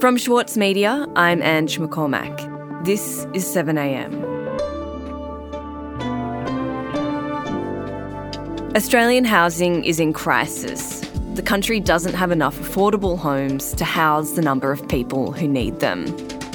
From Schwartz Media, I'm Ange McCormack. This is 7am. Australian housing is in crisis. The country doesn't have enough affordable homes to house the number of people who need them.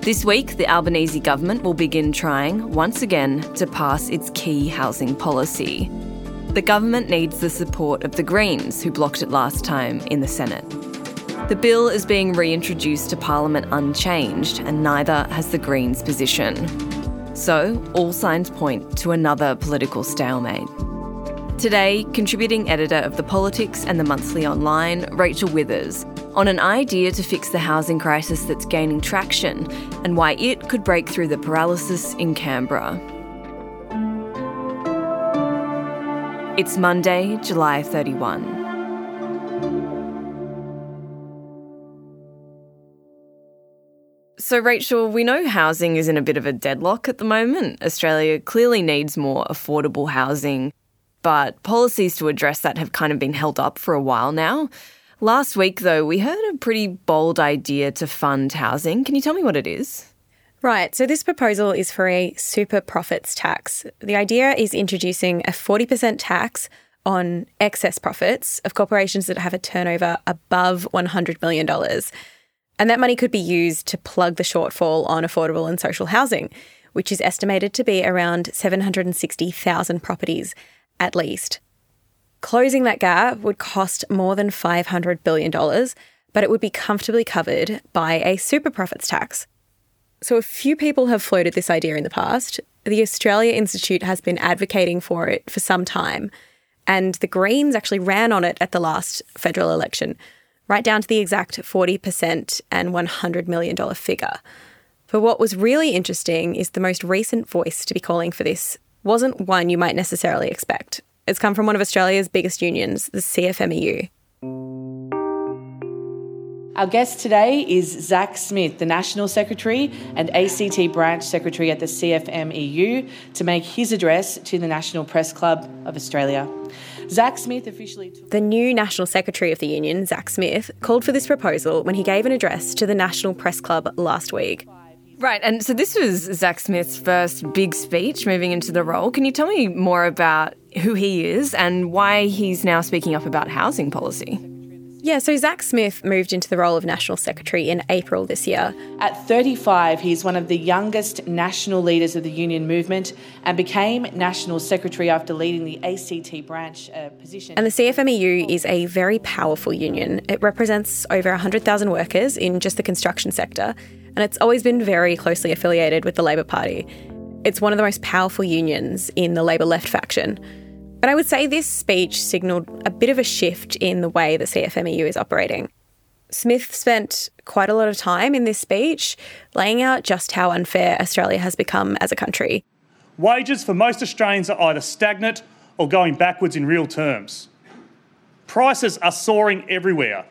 This week, the Albanese government will begin trying, once again, to pass its key housing policy. The government needs the support of the Greens, who blocked it last time in the Senate. The bill is being reintroduced to Parliament unchanged, and neither has the Greens' position. So, all signs point to another political stalemate. Today, contributing editor of The Politics and The Monthly Online, Rachel Withers, on an idea to fix the housing crisis that's gaining traction and why it could break through the paralysis in Canberra. It's Monday, July 31. So, Rachel, we know housing is in a bit of a deadlock at the moment. Australia clearly needs more affordable housing, but policies to address that have kind of been held up for a while now. Last week, though, we heard a pretty bold idea to fund housing. Can you tell me what it is? Right, so this proposal is for a super profits tax. The idea is introducing a 40% tax on excess profits of corporations that have a turnover above $100 million. And that money could be used to plug the shortfall on affordable and social housing, which is estimated to be around 760,000 properties at least. Closing that gap would cost more than $500 billion, but it would be comfortably covered by a super profits tax. So, a few people have floated this idea in the past. The Australia Institute has been advocating for it for some time, and the Greens actually ran on it at the last federal election, right down to the exact 40% and $100 million figure. But what was really interesting is the most recent voice to be calling for this wasn't one you might necessarily expect. It's come from one of Australia's biggest unions, the CFMEU. Our guest today is Zach Smith, the National Secretary and ACT Branch Secretary at the CFMEU, to make his address to the National Press Club of Australia. Zach Smith officially took. The new National Secretary of the Union, Zach Smith, called for this proposal when he gave an address to the National Press Club last week. Right, and so this was Zach Smith's first big speech moving into the role. Can you tell me more about who he is and why he's now speaking up about housing policy? Yeah, so Zach Smith moved into the role of National Secretary in April this year. At 35, he's one of the youngest national leaders of the union movement and became National Secretary after leading the ACT branch uh, position. And the CFMEU is a very powerful union. It represents over 100,000 workers in just the construction sector, and it's always been very closely affiliated with the Labor Party. It's one of the most powerful unions in the Labor left faction. But I would say this speech signalled a bit of a shift in the way the CFMEU is operating. Smith spent quite a lot of time in this speech laying out just how unfair Australia has become as a country. Wages for most Australians are either stagnant or going backwards in real terms. Prices are soaring everywhere.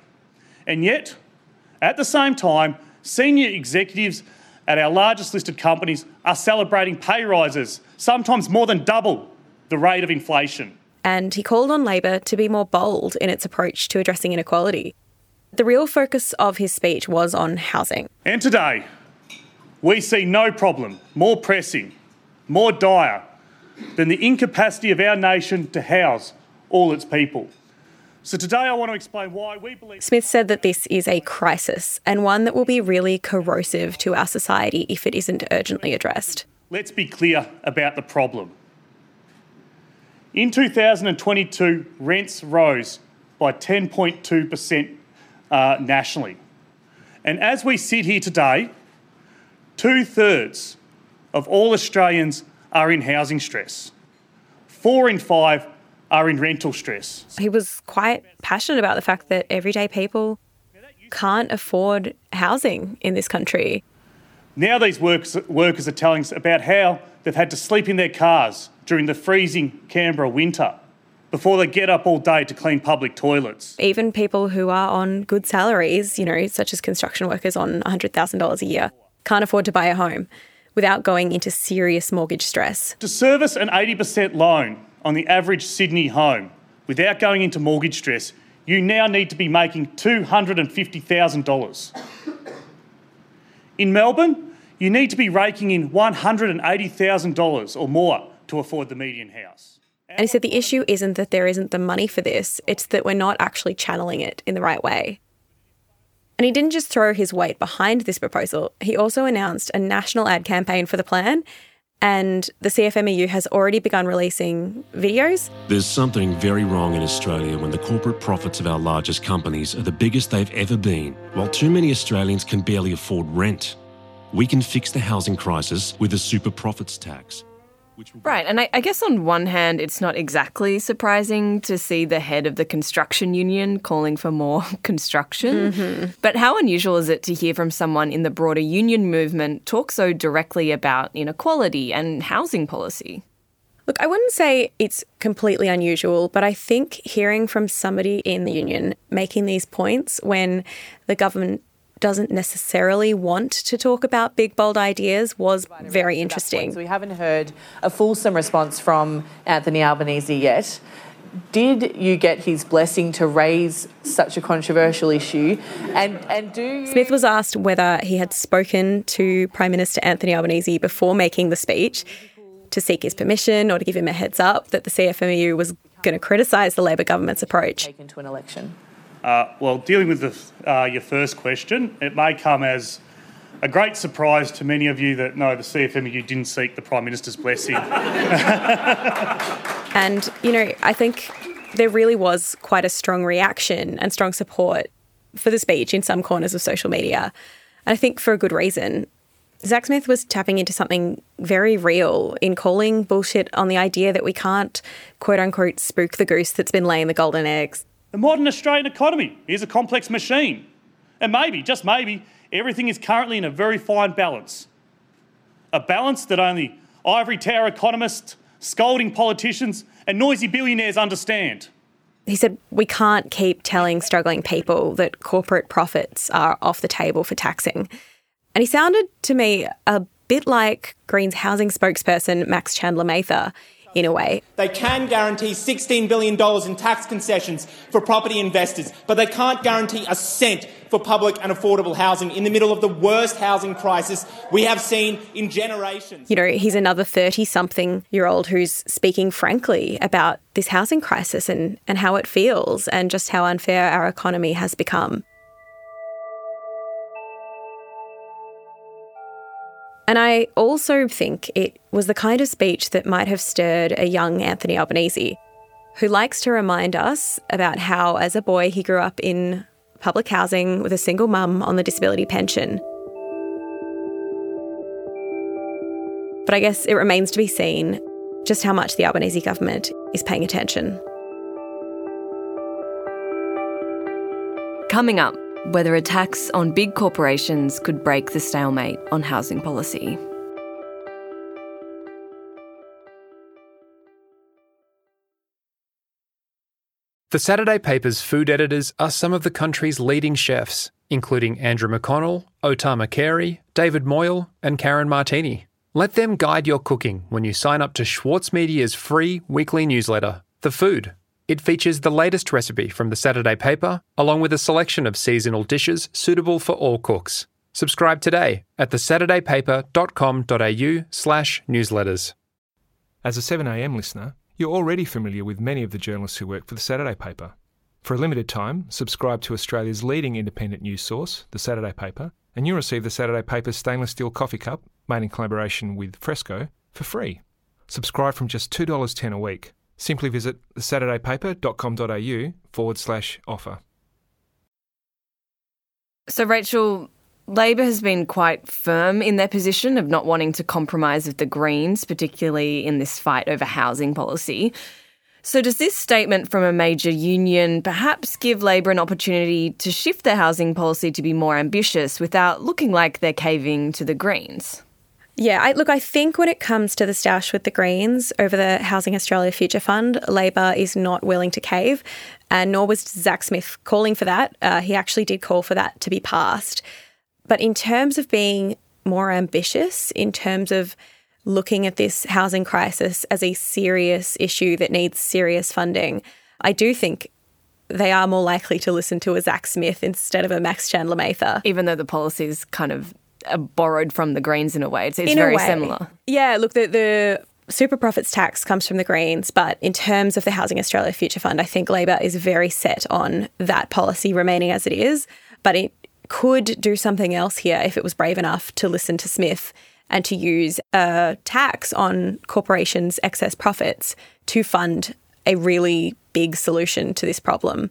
And yet, at the same time, senior executives at our largest listed companies are celebrating pay rises, sometimes more than double the rate of inflation. And he called on Labor to be more bold in its approach to addressing inequality. The real focus of his speech was on housing. And today, we see no problem more pressing, more dire than the incapacity of our nation to house all its people. So today I want to explain why we believe. Smith said that this is a crisis and one that will be really corrosive to our society if it isn't urgently addressed. Let's be clear about the problem. In 2022, rents rose by 10.2% uh, nationally. And as we sit here today, two thirds of all Australians are in housing stress. Four in five are in rental stress. He was quite passionate about the fact that everyday people can't afford housing in this country. Now, these workers, workers are telling us about how they've had to sleep in their cars during the freezing Canberra winter before they get up all day to clean public toilets. Even people who are on good salaries, you know, such as construction workers on $100,000 a year, can't afford to buy a home without going into serious mortgage stress. To service an 80% loan on the average Sydney home without going into mortgage stress, you now need to be making $250,000. In Melbourne, you need to be raking in $180,000 or more to afford the median house. And he said the issue isn't that there isn't the money for this, it's that we're not actually channeling it in the right way. And he didn't just throw his weight behind this proposal, he also announced a national ad campaign for the plan. And the CFMEU has already begun releasing videos. There's something very wrong in Australia when the corporate profits of our largest companies are the biggest they've ever been, while too many Australians can barely afford rent. We can fix the housing crisis with a super profits tax. Right, and I, I, guess on one hand, it's not exactly surprising to see the head of the construction union calling for more construction. Mm-hmm. But how unusual is it to hear from someone in the broader union movement talk so directly about inequality and housing policy? Look, I wouldn't say it's completely unusual, but I think hearing from somebody in the union making these points when the government doesn't necessarily want to talk about big, bold ideas was very interesting. So we haven't heard a fulsome response from Anthony Albanese yet. Did you get his blessing to raise such a controversial issue? And and do you... Smith was asked whether he had spoken to Prime Minister Anthony Albanese before making the speech to seek his permission or to give him a heads up that the CFMEU was going to criticise the Labor government's approach. Taken to an election. Uh, well, dealing with the, uh, your first question, it may come as a great surprise to many of you that no, the CFMEU didn't seek the Prime Minister's blessing. and, you know, I think there really was quite a strong reaction and strong support for the speech in some corners of social media. And I think for a good reason. Zach Smith was tapping into something very real in calling bullshit on the idea that we can't, quote unquote, spook the goose that's been laying the golden eggs. The modern Australian economy is a complex machine. And maybe, just maybe, everything is currently in a very fine balance. A balance that only ivory tower economists, scolding politicians, and noisy billionaires understand. He said, We can't keep telling struggling people that corporate profits are off the table for taxing. And he sounded to me a bit like Greens housing spokesperson Max Chandler Mather in a way. They can guarantee $16 billion in tax concessions for property investors, but they can't guarantee a cent for public and affordable housing in the middle of the worst housing crisis we have seen in generations. You know, he's another 30 something year old who's speaking frankly about this housing crisis and, and how it feels and just how unfair our economy has become. And I also think it was the kind of speech that might have stirred a young Anthony Albanese, who likes to remind us about how, as a boy, he grew up in public housing with a single mum on the disability pension. But I guess it remains to be seen just how much the Albanese government is paying attention. Coming up, whether a tax on big corporations could break the stalemate on housing policy. The Saturday paper's food editors are some of the country's leading chefs, including Andrew McConnell, O Tama Carey, David Moyle, and Karen Martini. Let them guide your cooking when you sign up to Schwartz Media's free weekly newsletter, The Food. It features the latest recipe from the Saturday paper, along with a selection of seasonal dishes suitable for all cooks. Subscribe today at thesaturdaypaper.com.au slash newsletters. As a 7am listener, you're already familiar with many of the journalists who work for the Saturday paper. For a limited time, subscribe to Australia's leading independent news source, the Saturday paper, and you'll receive the Saturday paper's stainless steel coffee cup, made in collaboration with Fresco, for free. Subscribe from just $2.10 a week simply visit thesaturdaypaper.com.au forward slash offer. So, Rachel, Labor has been quite firm in their position of not wanting to compromise with the Greens, particularly in this fight over housing policy. So, does this statement from a major union perhaps give Labor an opportunity to shift their housing policy to be more ambitious without looking like they're caving to the Greens? Yeah, I, look, I think when it comes to the stash with the Greens over the Housing Australia Future Fund, Labor is not willing to cave, and nor was Zach Smith calling for that. Uh, he actually did call for that to be passed. But in terms of being more ambitious, in terms of looking at this housing crisis as a serious issue that needs serious funding, I do think they are more likely to listen to a Zach Smith instead of a Max Chandler Mather. Even though the policies kind of borrowed from the Greens in a way, it's, it's very way. similar. Yeah, look, the, the super profits tax comes from the Greens, but in terms of the Housing Australia Future Fund, I think Labor is very set on that policy remaining as it is. But it could do something else here if it was brave enough to listen to Smith and to use a tax on corporations' excess profits to fund a really big solution to this problem.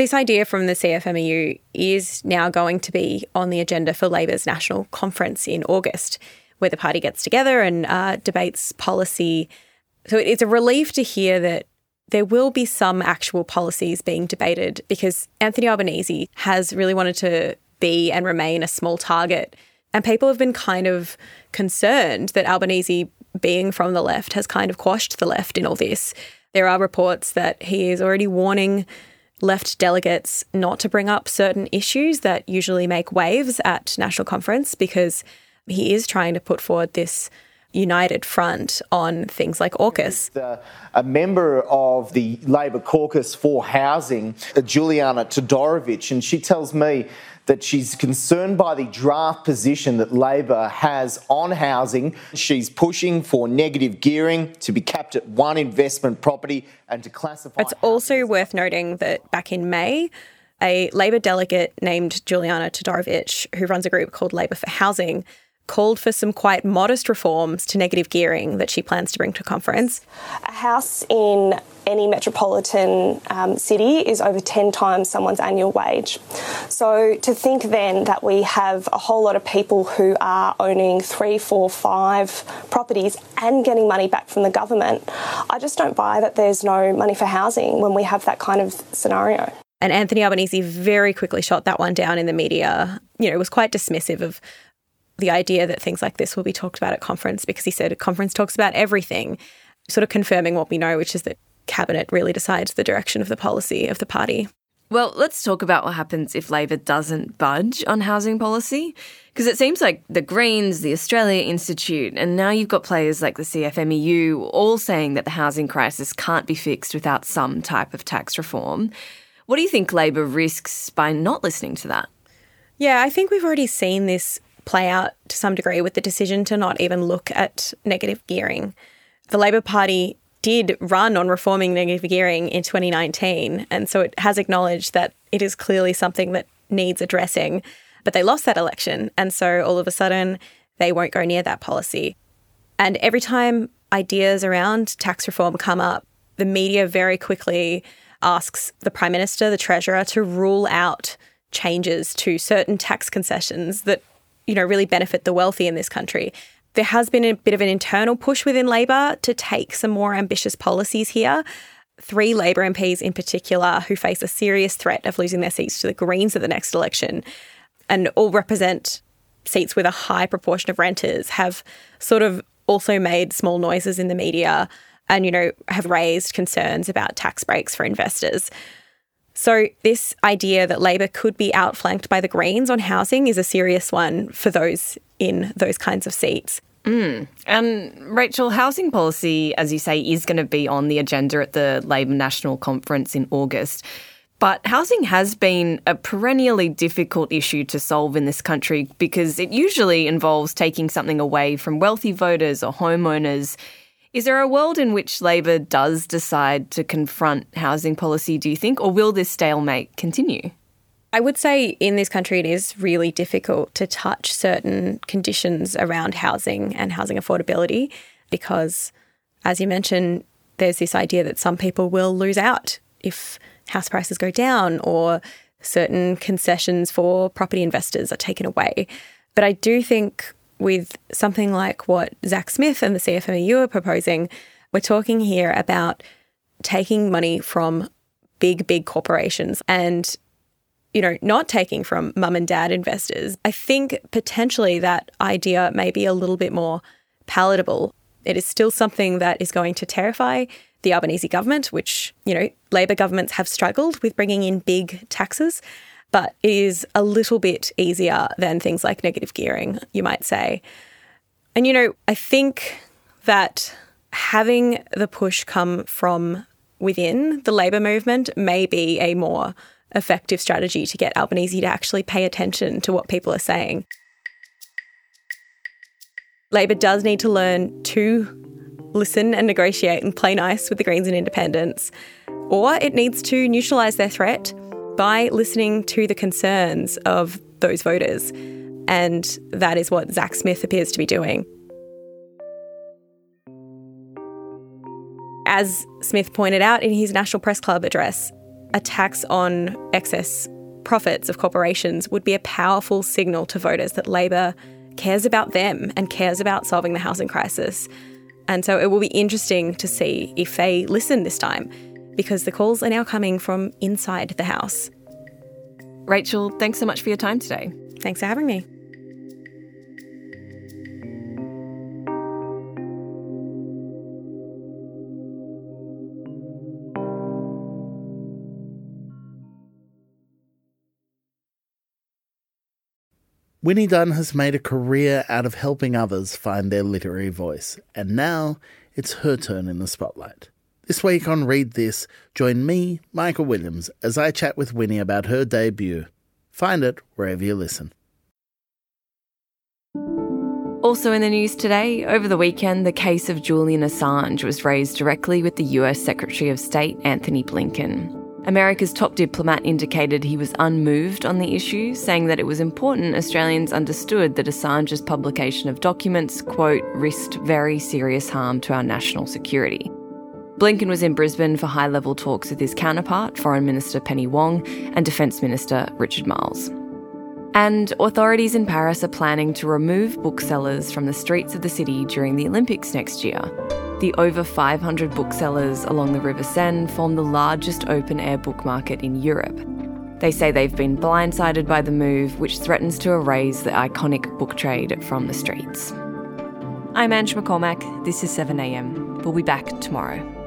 This idea from the CFMEU is now going to be on the agenda for Labor's national conference in August, where the party gets together and uh, debates policy. So it's a relief to hear that there will be some actual policies being debated because Anthony Albanese has really wanted to be and remain a small target. And people have been kind of concerned that Albanese, being from the left, has kind of quashed the left in all this. There are reports that he is already warning left delegates not to bring up certain issues that usually make waves at national conference because he is trying to put forward this united front on things like AUKUS. The, a member of the Labor caucus for housing, uh, Juliana Todorovic, and she tells me that she's concerned by the draft position that Labor has on housing. She's pushing for negative gearing to be capped at one investment property and to classify. It's also worth noting that back in May, a Labor delegate named Juliana Todorovic, who runs a group called Labor for Housing, called for some quite modest reforms to negative gearing that she plans to bring to conference. A house in any metropolitan um, city is over 10 times someone's annual wage. So to think then that we have a whole lot of people who are owning three, four, five properties and getting money back from the government, I just don't buy that there's no money for housing when we have that kind of scenario. And Anthony Albanese very quickly shot that one down in the media. You know, it was quite dismissive of the idea that things like this will be talked about at conference because he said a conference talks about everything, sort of confirming what we know, which is that cabinet really decides the direction of the policy of the party. Well, let's talk about what happens if Labor doesn't budge on housing policy. Because it seems like the Greens, the Australia Institute, and now you've got players like the CFMEU all saying that the housing crisis can't be fixed without some type of tax reform. What do you think Labor risks by not listening to that? Yeah, I think we've already seen this play out to some degree with the decision to not even look at negative gearing. The Labor Party did run on reforming negative gearing in 2019, and so it has acknowledged that it is clearly something that needs addressing. But they lost that election, and so all of a sudden they won't go near that policy. And every time ideas around tax reform come up, the media very quickly asks the Prime Minister, the Treasurer, to rule out changes to certain tax concessions that you know, really benefit the wealthy in this country. There has been a bit of an internal push within Labor to take some more ambitious policies here. Three Labor MPs in particular who face a serious threat of losing their seats to the Greens at the next election and all represent seats with a high proportion of renters have sort of also made small noises in the media and, you know, have raised concerns about tax breaks for investors. So, this idea that Labor could be outflanked by the Greens on housing is a serious one for those in those kinds of seats. Mm. And Rachel, housing policy, as you say, is going to be on the agenda at the Labor National Conference in August. But housing has been a perennially difficult issue to solve in this country because it usually involves taking something away from wealthy voters or homeowners. Is there a world in which Labor does decide to confront housing policy, do you think, or will this stalemate continue? I would say in this country, it is really difficult to touch certain conditions around housing and housing affordability because, as you mentioned, there's this idea that some people will lose out if house prices go down or certain concessions for property investors are taken away. But I do think with something like what Zach Smith and the CFMEU are proposing, we're talking here about taking money from big, big corporations and you know, not taking from mum and dad investors. I think potentially that idea may be a little bit more palatable. It is still something that is going to terrify the Albanese government, which, you know, Labor governments have struggled with bringing in big taxes, but is a little bit easier than things like negative gearing, you might say. And, you know, I think that having the push come from within the Labor movement may be a more effective strategy to get Albanese to actually pay attention to what people are saying. Labor does need to learn to listen and negotiate and play nice with the Greens and Independents, or it needs to neutralise their threat by listening to the concerns of those voters. And that is what Zach Smith appears to be doing. As Smith pointed out in his National Press Club address, a tax on excess profits of corporations would be a powerful signal to voters that Labor cares about them and cares about solving the housing crisis. And so it will be interesting to see if they listen this time, because the calls are now coming from inside the House. Rachel, thanks so much for your time today. Thanks for having me. Winnie Dunn has made a career out of helping others find their literary voice, and now it's her turn in the spotlight. This week on Read This, join me, Michael Williams, as I chat with Winnie about her debut. Find it wherever you listen. Also in the news today, over the weekend, the case of Julian Assange was raised directly with the US Secretary of State Antony Blinken. America's top diplomat indicated he was unmoved on the issue, saying that it was important Australians understood that Assange's publication of documents, quote, risked very serious harm to our national security. Blinken was in Brisbane for high level talks with his counterpart, Foreign Minister Penny Wong, and Defence Minister Richard Marles. And authorities in Paris are planning to remove booksellers from the streets of the city during the Olympics next year. The over 500 booksellers along the River Seine form the largest open air book market in Europe. They say they've been blindsided by the move, which threatens to erase the iconic book trade from the streets. I'm Ange McCormack. This is 7am. We'll be back tomorrow.